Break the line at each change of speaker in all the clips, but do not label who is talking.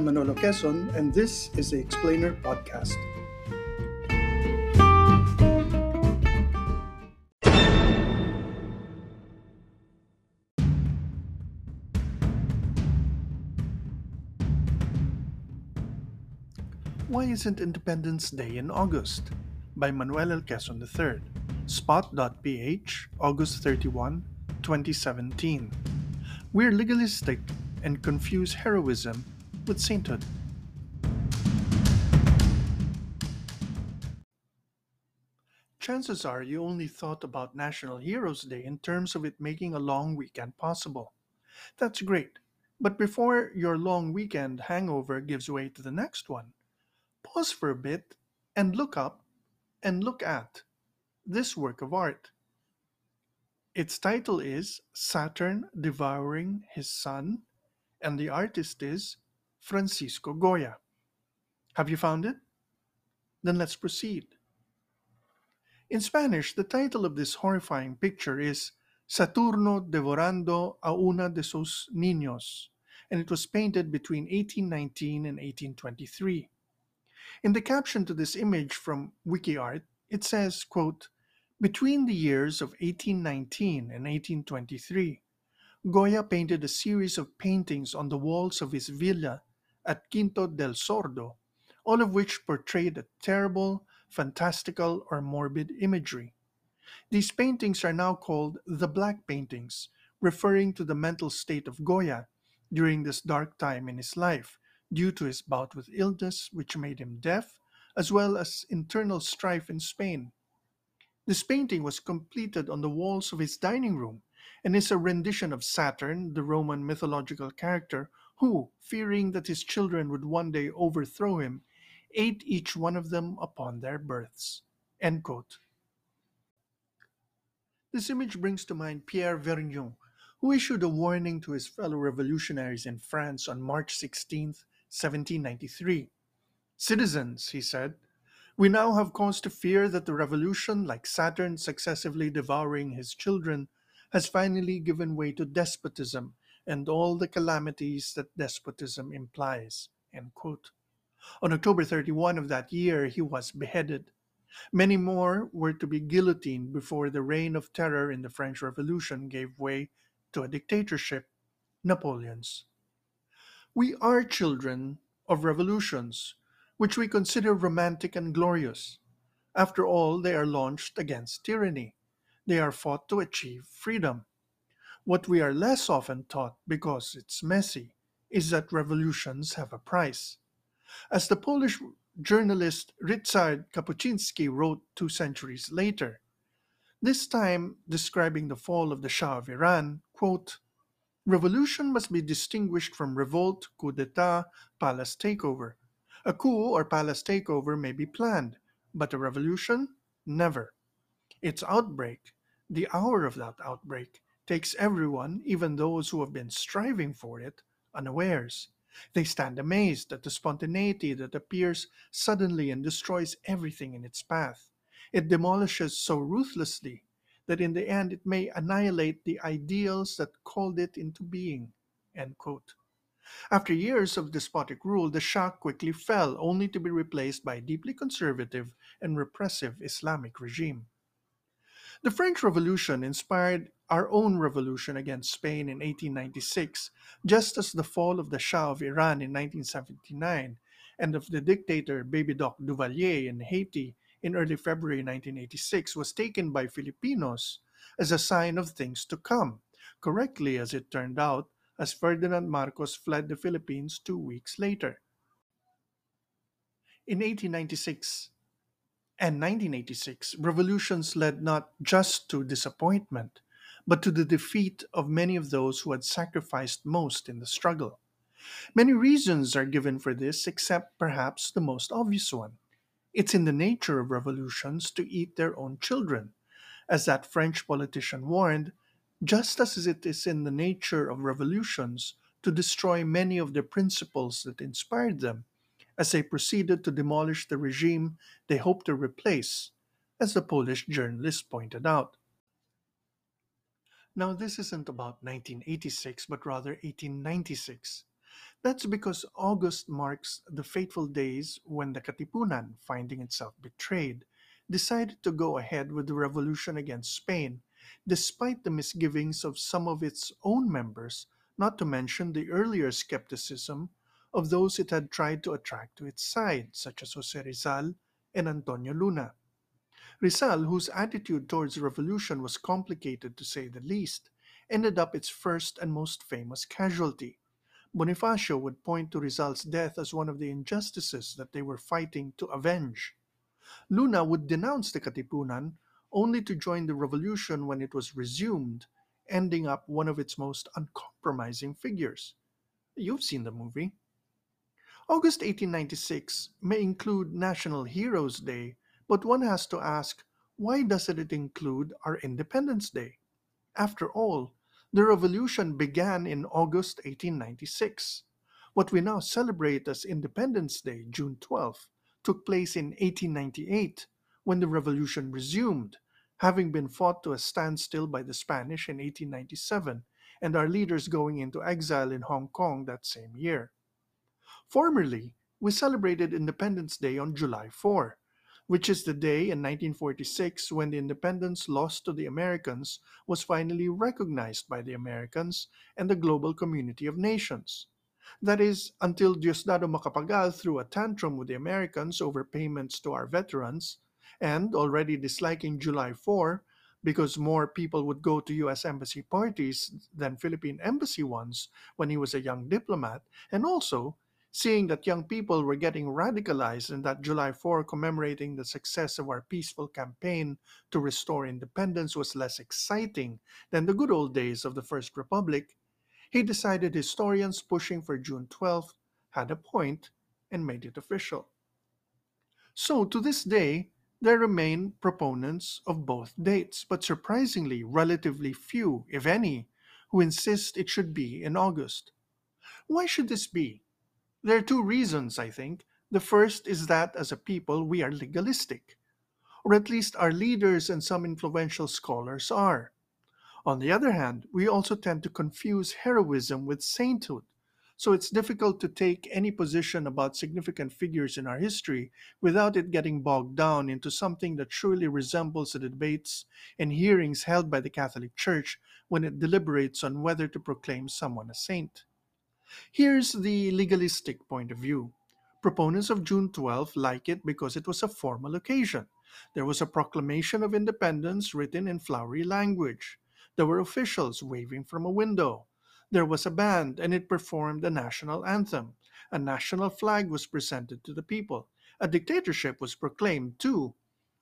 I'm Manolo Quezon, and this is the Explainer Podcast. Why isn't Independence Day in August? By Manuel L. Quezon III. Spot.ph, August 31, 2017. We're legalistic and confuse heroism with sainthood. Chances are you only thought about National Heroes Day in terms of it making a long weekend possible. That's great, but before your long weekend hangover gives way to the next one, pause for a bit and look up and look at this work of art. Its title is Saturn Devouring His Son, and the artist is Francisco Goya. Have you found it? Then let's proceed. In Spanish, the title of this horrifying picture is Saturno devorando a una de sus niños, and it was painted between 1819 and 1823. In the caption to this image from WikiArt, it says, quote, between the years of 1819 and 1823, Goya painted a series of paintings on the walls of his villa at Quinta del Sordo, all of which portrayed a terrible, fantastical, or morbid imagery. These paintings are now called the Black Paintings, referring to the mental state of Goya during this dark time in his life due to his bout with illness, which made him deaf, as well as internal strife in Spain. This painting was completed on the walls of his dining room and is a rendition of Saturn, the Roman mythological character, who, fearing that his children would one day overthrow him, ate each one of them upon their births. This image brings to mind Pierre Vergniaud, who issued a warning to his fellow revolutionaries in France on March 16, 1793. Citizens, he said, we now have cause to fear that the revolution, like Saturn successively devouring his children, has finally given way to despotism and all the calamities that despotism implies. On October 31 of that year, he was beheaded. Many more were to be guillotined before the reign of terror in the French Revolution gave way to a dictatorship, Napoleon's. We are children of revolutions which we consider romantic and glorious. After all, they are launched against tyranny. They are fought to achieve freedom. What we are less often taught, because it's messy, is that revolutions have a price. As the Polish journalist Ryszard Kapuscinski wrote two centuries later, this time describing the fall of the Shah of Iran, quote, Revolution must be distinguished from revolt, coup d'etat, palace takeover. A coup or palace takeover may be planned, but a revolution? Never. Its outbreak, the hour of that outbreak, takes everyone, even those who have been striving for it, unawares. They stand amazed at the spontaneity that appears suddenly and destroys everything in its path. It demolishes so ruthlessly that in the end it may annihilate the ideals that called it into being. After years of despotic rule, the Shah quickly fell, only to be replaced by a deeply conservative and repressive Islamic regime. The French Revolution inspired our own revolution against Spain in 1896, just as the fall of the Shah of Iran in 1979 and of the dictator Baby Doc Duvalier in Haiti in early February 1986 was taken by Filipinos as a sign of things to come, correctly as it turned out as Ferdinand Marcos fled the Philippines two weeks later. In 1896 and 1986, revolutions led not just to disappointment, but to the defeat of many of those who had sacrificed most in the struggle. Many reasons are given for this, except perhaps the most obvious one. It's in the nature of revolutions to eat their own children. As that French politician warned, just as it is in the nature of revolutions to destroy many of the principles that inspired them, as they proceeded to demolish the regime they hoped to replace, as the Polish journalist pointed out. Now, this isn't about 1986, but rather 1896. That's because August marks the fateful days when the Katipunan, finding itself betrayed, decided to go ahead with the revolution against Spain, despite the misgivings of some of its own members, not to mention the earlier skepticism of those it had tried to attract to its side, such as Jose Rizal and Antonio Luna. Rizal, whose attitude towards revolution was complicated to say the least, ended up its first and most famous casualty. Bonifacio would point to Rizal's death as one of the injustices that they were fighting to avenge. Luna would denounce the Katipunan only to join the revolution when it was resumed, ending up one of its most uncompromising figures. You've seen the movie. August 1896 may include National Heroes Day, but one has to ask why doesn't it include our Independence Day? After all, the revolution began in August 1896. What we now celebrate as Independence Day, June 12th, took place in 1898 when the revolution resumed, having been fought to a standstill by the Spanish in 1897 and our leaders going into exile in Hong Kong that same year. Formerly, we celebrated Independence Day on July 4, which is the day in 1946 when the independence lost to the Americans was finally recognized by the Americans and the global community of nations. That is, until Diosdado Macapagal threw a tantrum with the Americans over payments to our veterans, and already disliking July 4 because more people would go to U.S. embassy parties than Philippine embassy ones when he was a young diplomat, and also seeing that young people were getting radicalized and that July 4 commemorating the success of our peaceful campaign to restore independence was less exciting than the good old days of the First Republic, he decided historians pushing for June 12th had a point and made it official. So, to this day, there remain proponents of both dates, but surprisingly, relatively few, if any, who insist it should be in August. Why should this be? There are two reasons, I think. The first is that as a people, we are legalistic, or at least our leaders and some influential scholars are. On the other hand, we also tend to confuse heroism with sainthood, so it's difficult to take any position about significant figures in our history without it getting bogged down into something that truly resembles the debates and hearings held by the Catholic Church when it deliberates on whether to proclaim someone a saint. Here's the legalistic point of view. Proponents of June 12 like it because it was a formal occasion. There was a proclamation of independence written in flowery language. There were officials waving from a window. There was a band and it performed a national anthem. A national flag was presented to the people. A dictatorship was proclaimed too.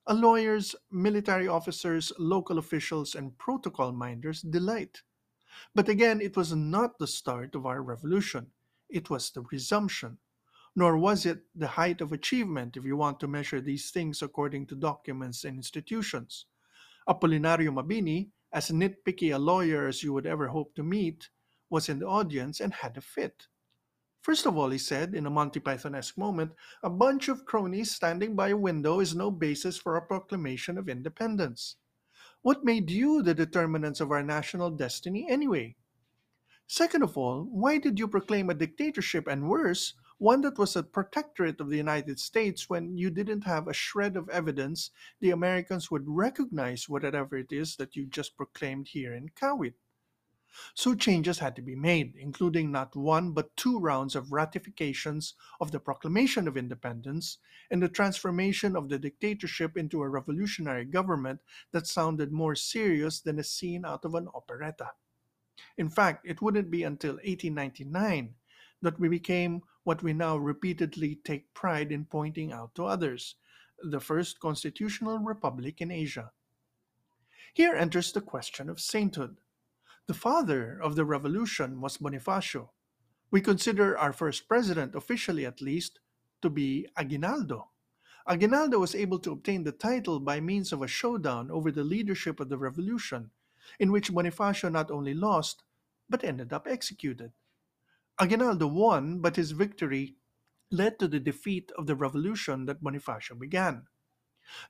A lawyer's, military officers, local officials, and protocol minders delight. But again, it was not the start of our revolution, it was the resumption. Nor was it the height of achievement if you want to measure these things according to documents and institutions. Apolinario Mabini, as nitpicky a lawyer as you would ever hope to meet, was in the audience and had a fit. First of all, he said, in a Monty Python-esque moment, a bunch of cronies standing by a window is no basis for a proclamation of independence. What made you the determinants of our national destiny anyway? Second of all, why did you proclaim a dictatorship and worse, one that was a protectorate of the United States when you didn't have a shred of evidence the Americans would recognize whatever it is that you just proclaimed here in Kawit? So changes had to be made, including not one but two rounds of ratifications of the Proclamation of Independence and the transformation of the dictatorship into a revolutionary government that sounded more serious than a scene out of an operetta. In fact, it wouldn't be until 1899 that we became what we now repeatedly take pride in pointing out to others the first constitutional republic in Asia. Here enters the question of sainthood. The father of the revolution was Bonifacio. We consider our first president, officially at least, to be Aguinaldo. Aguinaldo was able to obtain the title by means of a showdown over the leadership of the revolution, in which Bonifacio not only lost, but ended up executed. Aguinaldo won, but his victory led to the defeat of the revolution that Bonifacio began.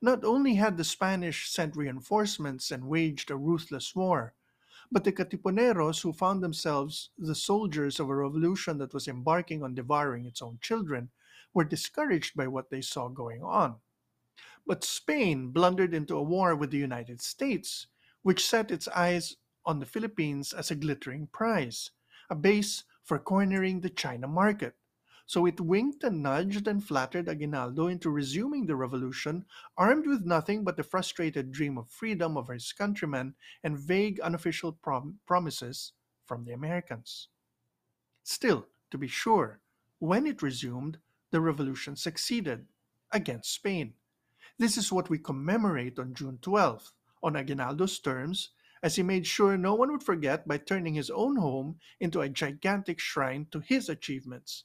Not only had the Spanish sent reinforcements and waged a ruthless war, But the Katipuneros, who found themselves the soldiers of a revolution that was embarking on devouring its own children, were discouraged by what they saw going on. But Spain blundered into a war with the United States, which set its eyes on the Philippines as a glittering prize, a base for cornering the China market. So it winked and nudged and flattered Aguinaldo into resuming the revolution, armed with nothing but the frustrated dream of freedom of his countrymen and vague unofficial prom- promises from the Americans. Still, to be sure, when it resumed, the revolution succeeded against Spain. This is what we commemorate on June 12th, on Aguinaldo's terms, as he made sure no one would forget by turning his own home into a gigantic shrine to his achievements.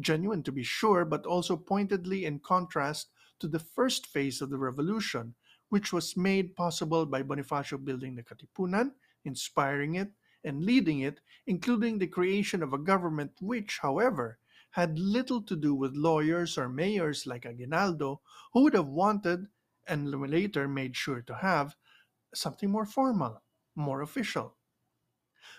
Genuine to be sure, but also pointedly in contrast to the first phase of the revolution, which was made possible by Bonifacio building the Katipunan, inspiring it, and leading it, including the creation of a government which, however, had little to do with lawyers or mayors like Aguinaldo, who would have wanted, and later made sure to have, something more formal, more official.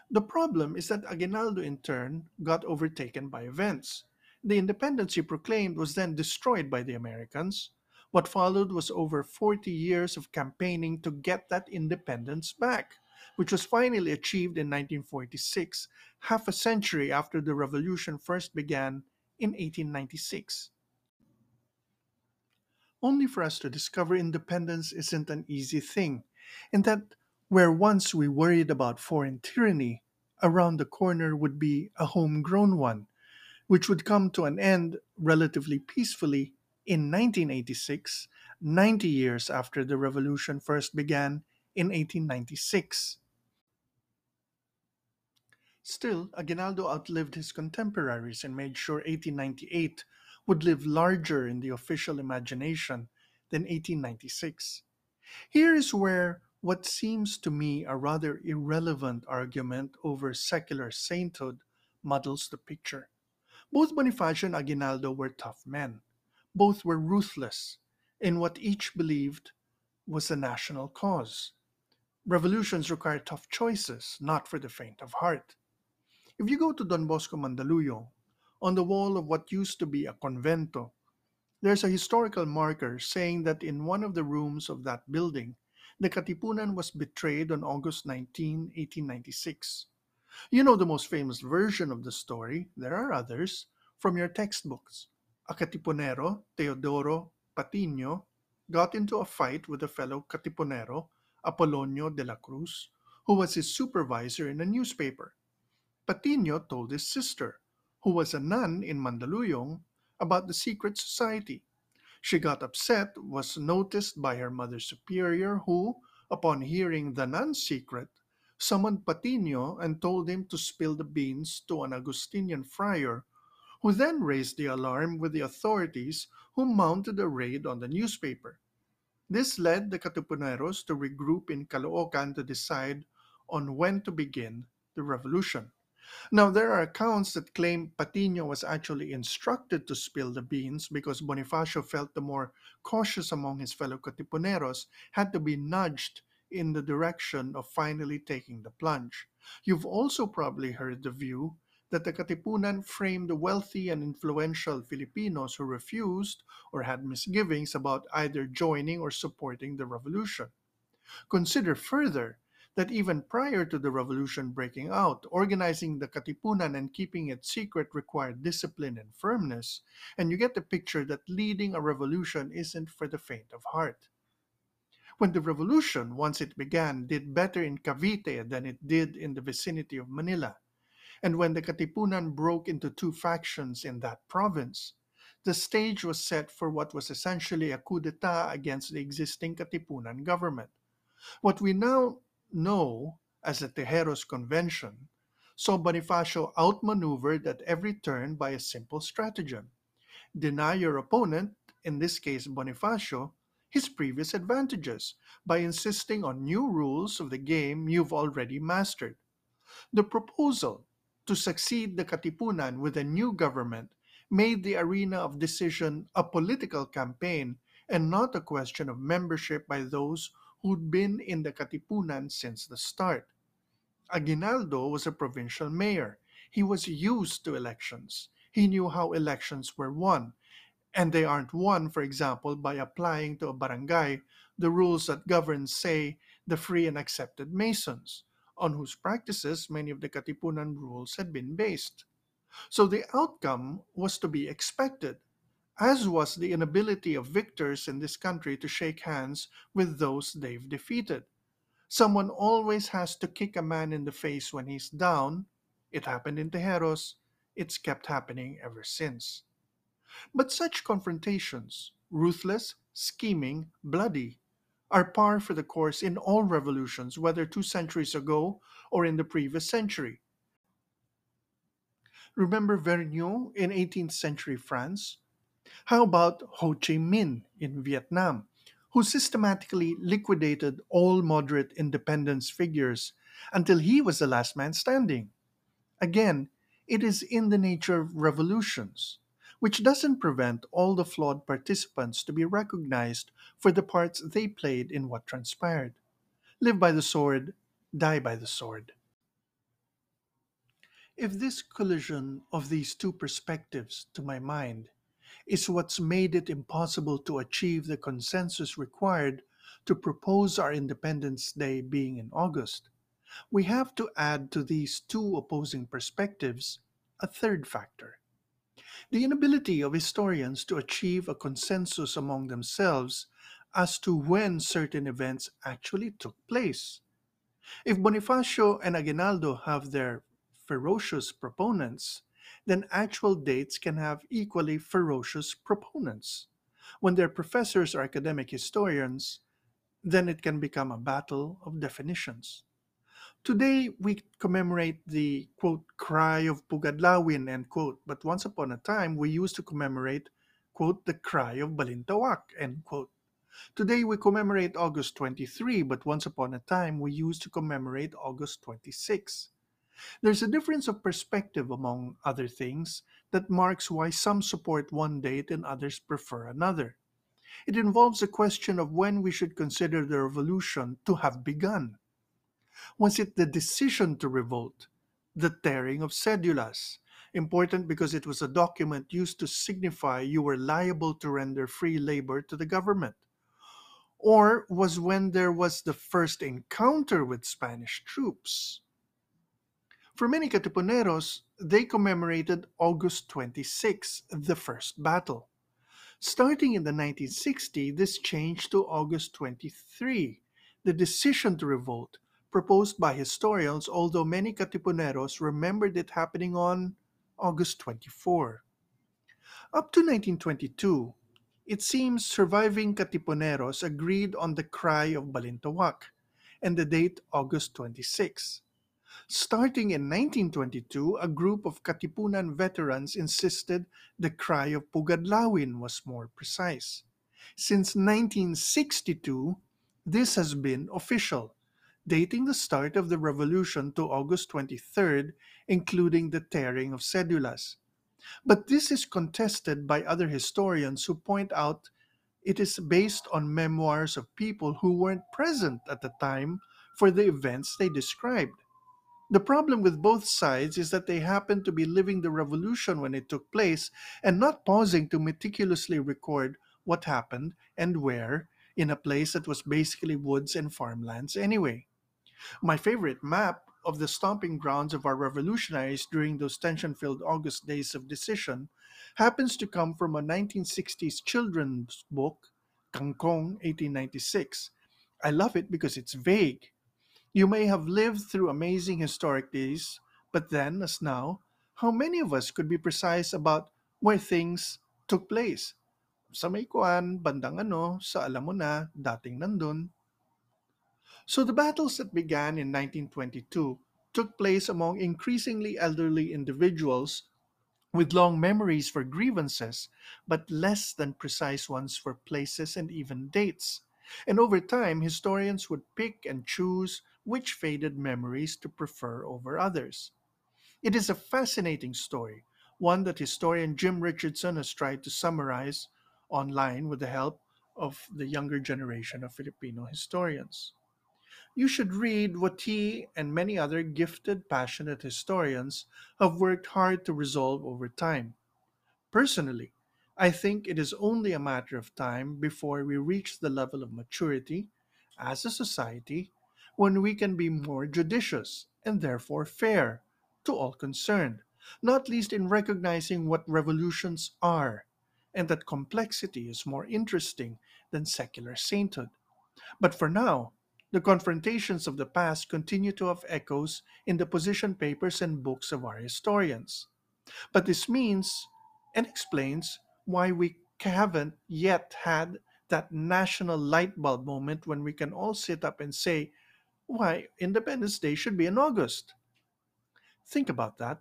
The problem is that Aguinaldo in turn got overtaken by events. The independence he proclaimed was then destroyed by the Americans. What followed was over 40 years of campaigning to get that independence back, which was finally achieved in 1946, half a century after the revolution first began in 1896. Only for us to discover independence isn't an easy thing, and that where once we worried about foreign tyranny, around the corner would be a homegrown one, which would come to an end relatively peacefully in 1986, 90 years after the revolution first began in 1896. Still, Aguinaldo outlived his contemporaries and made sure 1898 would live larger in the official imagination than 1896. Here is where what seems to me a rather irrelevant argument over secular sainthood muddles the picture. Both Bonifacio and Aguinaldo were tough men. Both were ruthless in what each believed was a national cause. Revolutions require tough choices, not for the faint of heart. If you go to Don Bosco Mandaluyong, on the wall of what used to be a convento, there's a historical marker saying that in one of the rooms of that building, the Katipunan was betrayed on August 19, 1896. You know the most famous version of the story, there are others, from your textbooks. A Katipunero, Teodoro Patino, got into a fight with a fellow Katipunero, Apolonio de la Cruz, who was his supervisor in a newspaper. Patino told his sister, who was a nun in Mandaluyong, about the secret society. She got upset, was noticed by her mother superior, who, upon hearing the nun's secret, summoned Patino and told him to spill the beans to an Augustinian friar, who then raised the alarm with the authorities who mounted a raid on the newspaper. This led the Katipuneros to regroup in Caloocan to decide on when to begin the revolution. Now, there are accounts that claim Patino was actually instructed to spill the beans because Bonifacio felt the more cautious among his fellow Katipuneros had to be nudged in the direction of finally taking the plunge. You've also probably heard the view that the Katipunan framed wealthy and influential Filipinos who refused or had misgivings about either joining or supporting the revolution. Consider further that even prior to the revolution breaking out, organizing the Katipunan and keeping it secret required discipline and firmness, and you get the picture that leading a revolution isn't for the faint of heart. When the revolution, once it began, did better in Cavite than it did in the vicinity of Manila, and when the Katipunan broke into two factions in that province, the stage was set for what was essentially a coup d'etat against the existing Katipunan government. What we now know as the Tejeros Convention, saw Bonifacio outmaneuvered at every turn by a simple stratagem. Deny your opponent, in this case Bonifacio, his previous advantages by insisting on new rules of the game you've already mastered. The proposal to succeed the Katipunan with a new government made the arena of decision a political campaign and not a question of membership by those who'd been in the Katipunan since the start. Aguinaldo was a provincial mayor. He was used to elections. He knew how elections were won. And they aren't won, for example, by applying to a barangay the rules that govern, say, the free and accepted Masons, on whose practices many of the Katipunan rules had been based. So the outcome was to be expected, as was the inability of victors in this country to shake hands with those they've defeated. Someone always has to kick a man in the face when he's down. It happened in Tejeros. It's kept happening ever since. But such confrontations, ruthless, scheming, bloody, are par for the course in all revolutions, whether two centuries ago or in the previous century. Remember Vergniaud in 18th century France? How about Ho Chi Minh in Vietnam? who systematically liquidated all moderate independence figures until he was the last man standing. Again, it is in the nature of revolutions, which doesn't prevent all the flawed participants to be recognized for the parts they played in what transpired. Live by the sword, die by the sword. If this collision of these two perspectives, to my mind, is what's made it impossible to achieve the consensus required to propose our Independence Day being in August. We have to add to these two opposing perspectives a third factor the inability of historians to achieve a consensus among themselves as to when certain events actually took place. If Bonifacio and Aguinaldo have their ferocious proponents, then actual dates can have equally ferocious proponents. When their professors are academic historians, then it can become a battle of definitions. Today, we commemorate the quote, cry of Pugadlawin, end quote, but once upon a time, we used to commemorate, quote, the cry of Balintawak, end quote. Today, we commemorate August 23, but once upon a time, we used to commemorate August 26. There's a difference of perspective, among other things, that marks why some support one date and others prefer another. It involves a question of when we should consider the revolution to have begun. Was it the decision to revolt, the tearing of cedulas, important because it was a document used to signify you were liable to render free labor to the government? Or was when there was the first encounter with Spanish troops? For many Katipuneros, they commemorated August 26, the first battle. Starting in the 1960s, this changed to August 23, the decision to revolt, proposed by historians, although many Katipuneros remembered it happening on August 24. Up to 1922, it seems surviving Katipuneros agreed on the cry of Balintawak and the date August 26. Starting in 1922, a group of Katipunan veterans insisted the cry of Pugadlawin was more precise. Since 1962, this has been official, dating the start of the revolution to August 23rd, including the tearing of cedulas. But this is contested by other historians who point out it is based on memoirs of people who weren't present at the time for the events they described. The problem with both sides is that they happen to be living the revolution when it took place and not pausing to meticulously record what happened and where in a place that was basically woods and farmlands anyway. My favorite map of the stomping grounds of our revolutionaries during those tension filled August days of decision happens to come from a 1960s children's book, Kangkong 1896. I love it because it's vague you may have lived through amazing historic days, but then, as now, how many of us could be precise about where things took place? Sa may kuan, bandang ano, sa alam mo na, dating nandun. So the battles that began in 1922 took place among increasingly elderly individuals with long memories for grievances, but less than precise ones for places and even dates. And over time, historians would pick and choose which faded memories to prefer over others. It is a fascinating story, one that historian Jim Richardson has tried to summarize online with the help of the younger generation of Filipino historians. You should read what he and many other gifted, passionate historians have worked hard to resolve over time. Personally, I think it is only a matter of time before we reach the level of maturity as a society when we can be more judicious and therefore fair to all concerned, not least in recognizing what revolutions are and that complexity is more interesting than secular sainthood. But for now, the confrontations of the past continue to have echoes in the position papers and books of our historians. But this means and explains why we haven't yet had that national light bulb moment when we can all sit up and say, why Independence Day should be in August. Think about that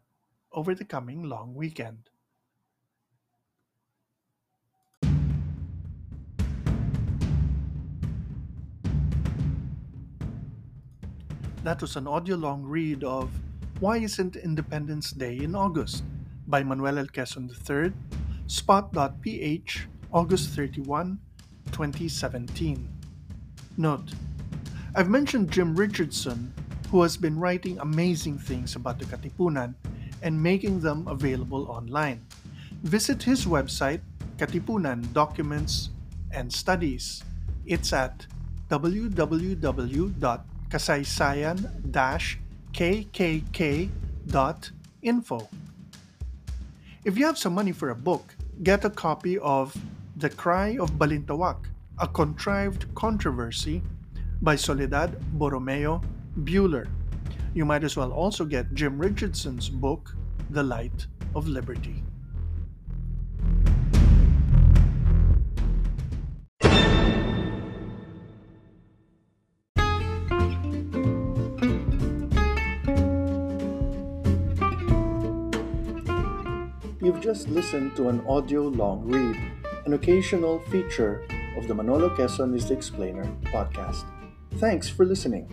over the coming long weekend. That was an audio long read of Why Isn't Independence Day in August by Manuel L. Quezon III, spot.ph, August 31, 2017. Note, I've mentioned Jim Richardson, who has been writing amazing things about the Katipunan and making them available online. Visit his website, Katipunan Documents and Studies. It's at www kasaysayan-kkk.info. If you have some money for a book, get a copy of The Cry of Balintawak, a contrived controversy by Soledad Borromeo Buehler. You might as well also get Jim Richardson's book, The Light of Liberty. Just listened to an audio long read, an occasional feature of the Manolo Quezon is the Explainer podcast. Thanks for listening.